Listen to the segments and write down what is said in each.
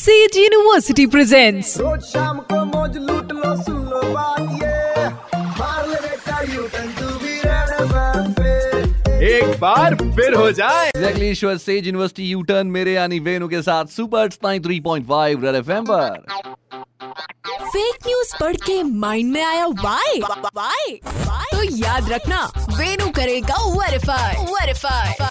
Says university presents रोज शाम को मौज लूट लो सुन लो बात ये। मार ले बेटा U turn to be red एक बार फिर हो जाए। एग्जैक्टली ईश्वर सेज यूनिवर्सिटी यू टर्न मेरे यानी वेनु के साथ सुपर 93.5 रेड एफएम पर। फेक न्यूज़ पढ़ के माइंड में आया वाई वाई तो याद रखना वेनु करेगा वेरीफाई वेरीफाई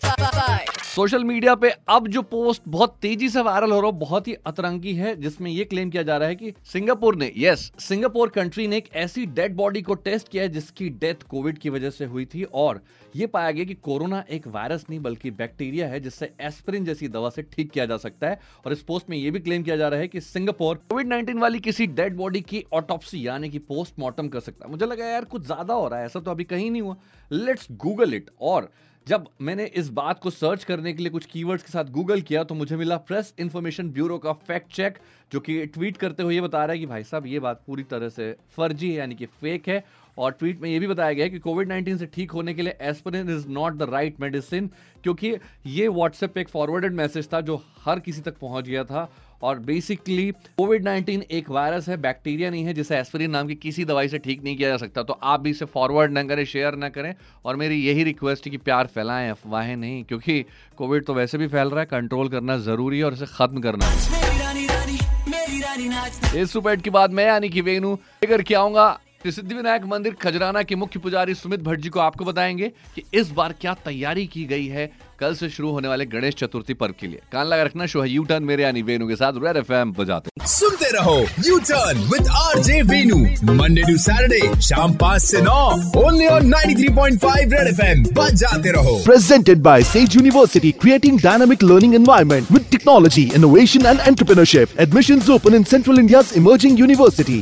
सोशल मीडिया पे अब जो पोस्ट बहुत तेज़ी से वायरल हो रहा है बहुत ही अतरंगी है, जिसमें ये क्लेम किया जा रहा है कि सिंगापुर ने यस सिंगापुर कंट्री ने एक ऐसी डेड बॉडी को टेस्ट किया है, जिसकी डेथ कोविड की वजह से हुई थी, और ये पाया गया कि कोरोना एक वायरस नहीं, बल्कि बैक्टीरिया है, जिससे एस्पिरिन जैसी दवा से ठीक किया जा सकता है, और इस पोस्ट में यह भी क्लेम किया जा रहा है कि सिंगापुर कोविड 19 वाली किसी डेड बॉडी की ऑटोप्सी यानी कि पोस्टमार्टम कर सकता है। मुझे लगा यार, कुछ ज़्यादा हो रहा है, ऐसा तो अभी कहीं नहीं हुआ। लेट्स गूगल इट और जब मैंने इस बात को सर्च करने के लिए कुछ कीवर्ड्स के साथ गूगल किया तो मुझे मिला प्रेस इंफॉर्मेशन ब्यूरो का फैक्ट चेक जो कि ट्वीट करते हुए बता रहा है कि भाई साहब, ये बात पूरी तरह से फर्जी है, यानी कि फेक है और ट्वीट में ये भी बताया गया है कि कोविड 19 से ठीक होने के लिए aspirin is not the right medicine क्योंकि ये व्हाट्सएप पे एक फॉरवर्डेड मैसेज था जो हर किसी तक पहुँच गया था। और बेसिकली कोविड 19 एक वायरस है बैक्टीरिया नहीं है जिसे एस्पिरिन नाम की किसी दवाई से ठीक नहीं किया जा सकता। तो आप भी इसे फॉरवर्ड ना करें शेयर ना करें और मेरी यही रिक्वेस्ट है कि प्यार फैलाएँ अफवाहें नहीं क्योंकि कोविड तो वैसे भी फैल रहा है कंट्रोल करना ज़रूरी है और इसे खत्म करना। इस सुपेट के बाद मैं यानी कि वेनु लेकर के आऊँगा। सिद्धि विनायक मंदिर खजराना के मुख्य पुजारी सुमित भट्ट जी को आपको बताएँगे कि इस बार क्या तैयारी की गई है कल से शुरू होने वाले गणेश चतुर्थी पर्व के लिए। कान लगा रखना शो है यू टर्न मेरे यानी वेनु के साथ रेड एफ़ एम बजाते सुनते रहो U turn with R J Venu Monday to Saturday शाम पाँच ऐसी नौ only on nine three point five red F M बजाते रहो। Presented by Sage University creating dynamic learning environment with technology innovation and entrepreneurship admission open in central India emerging university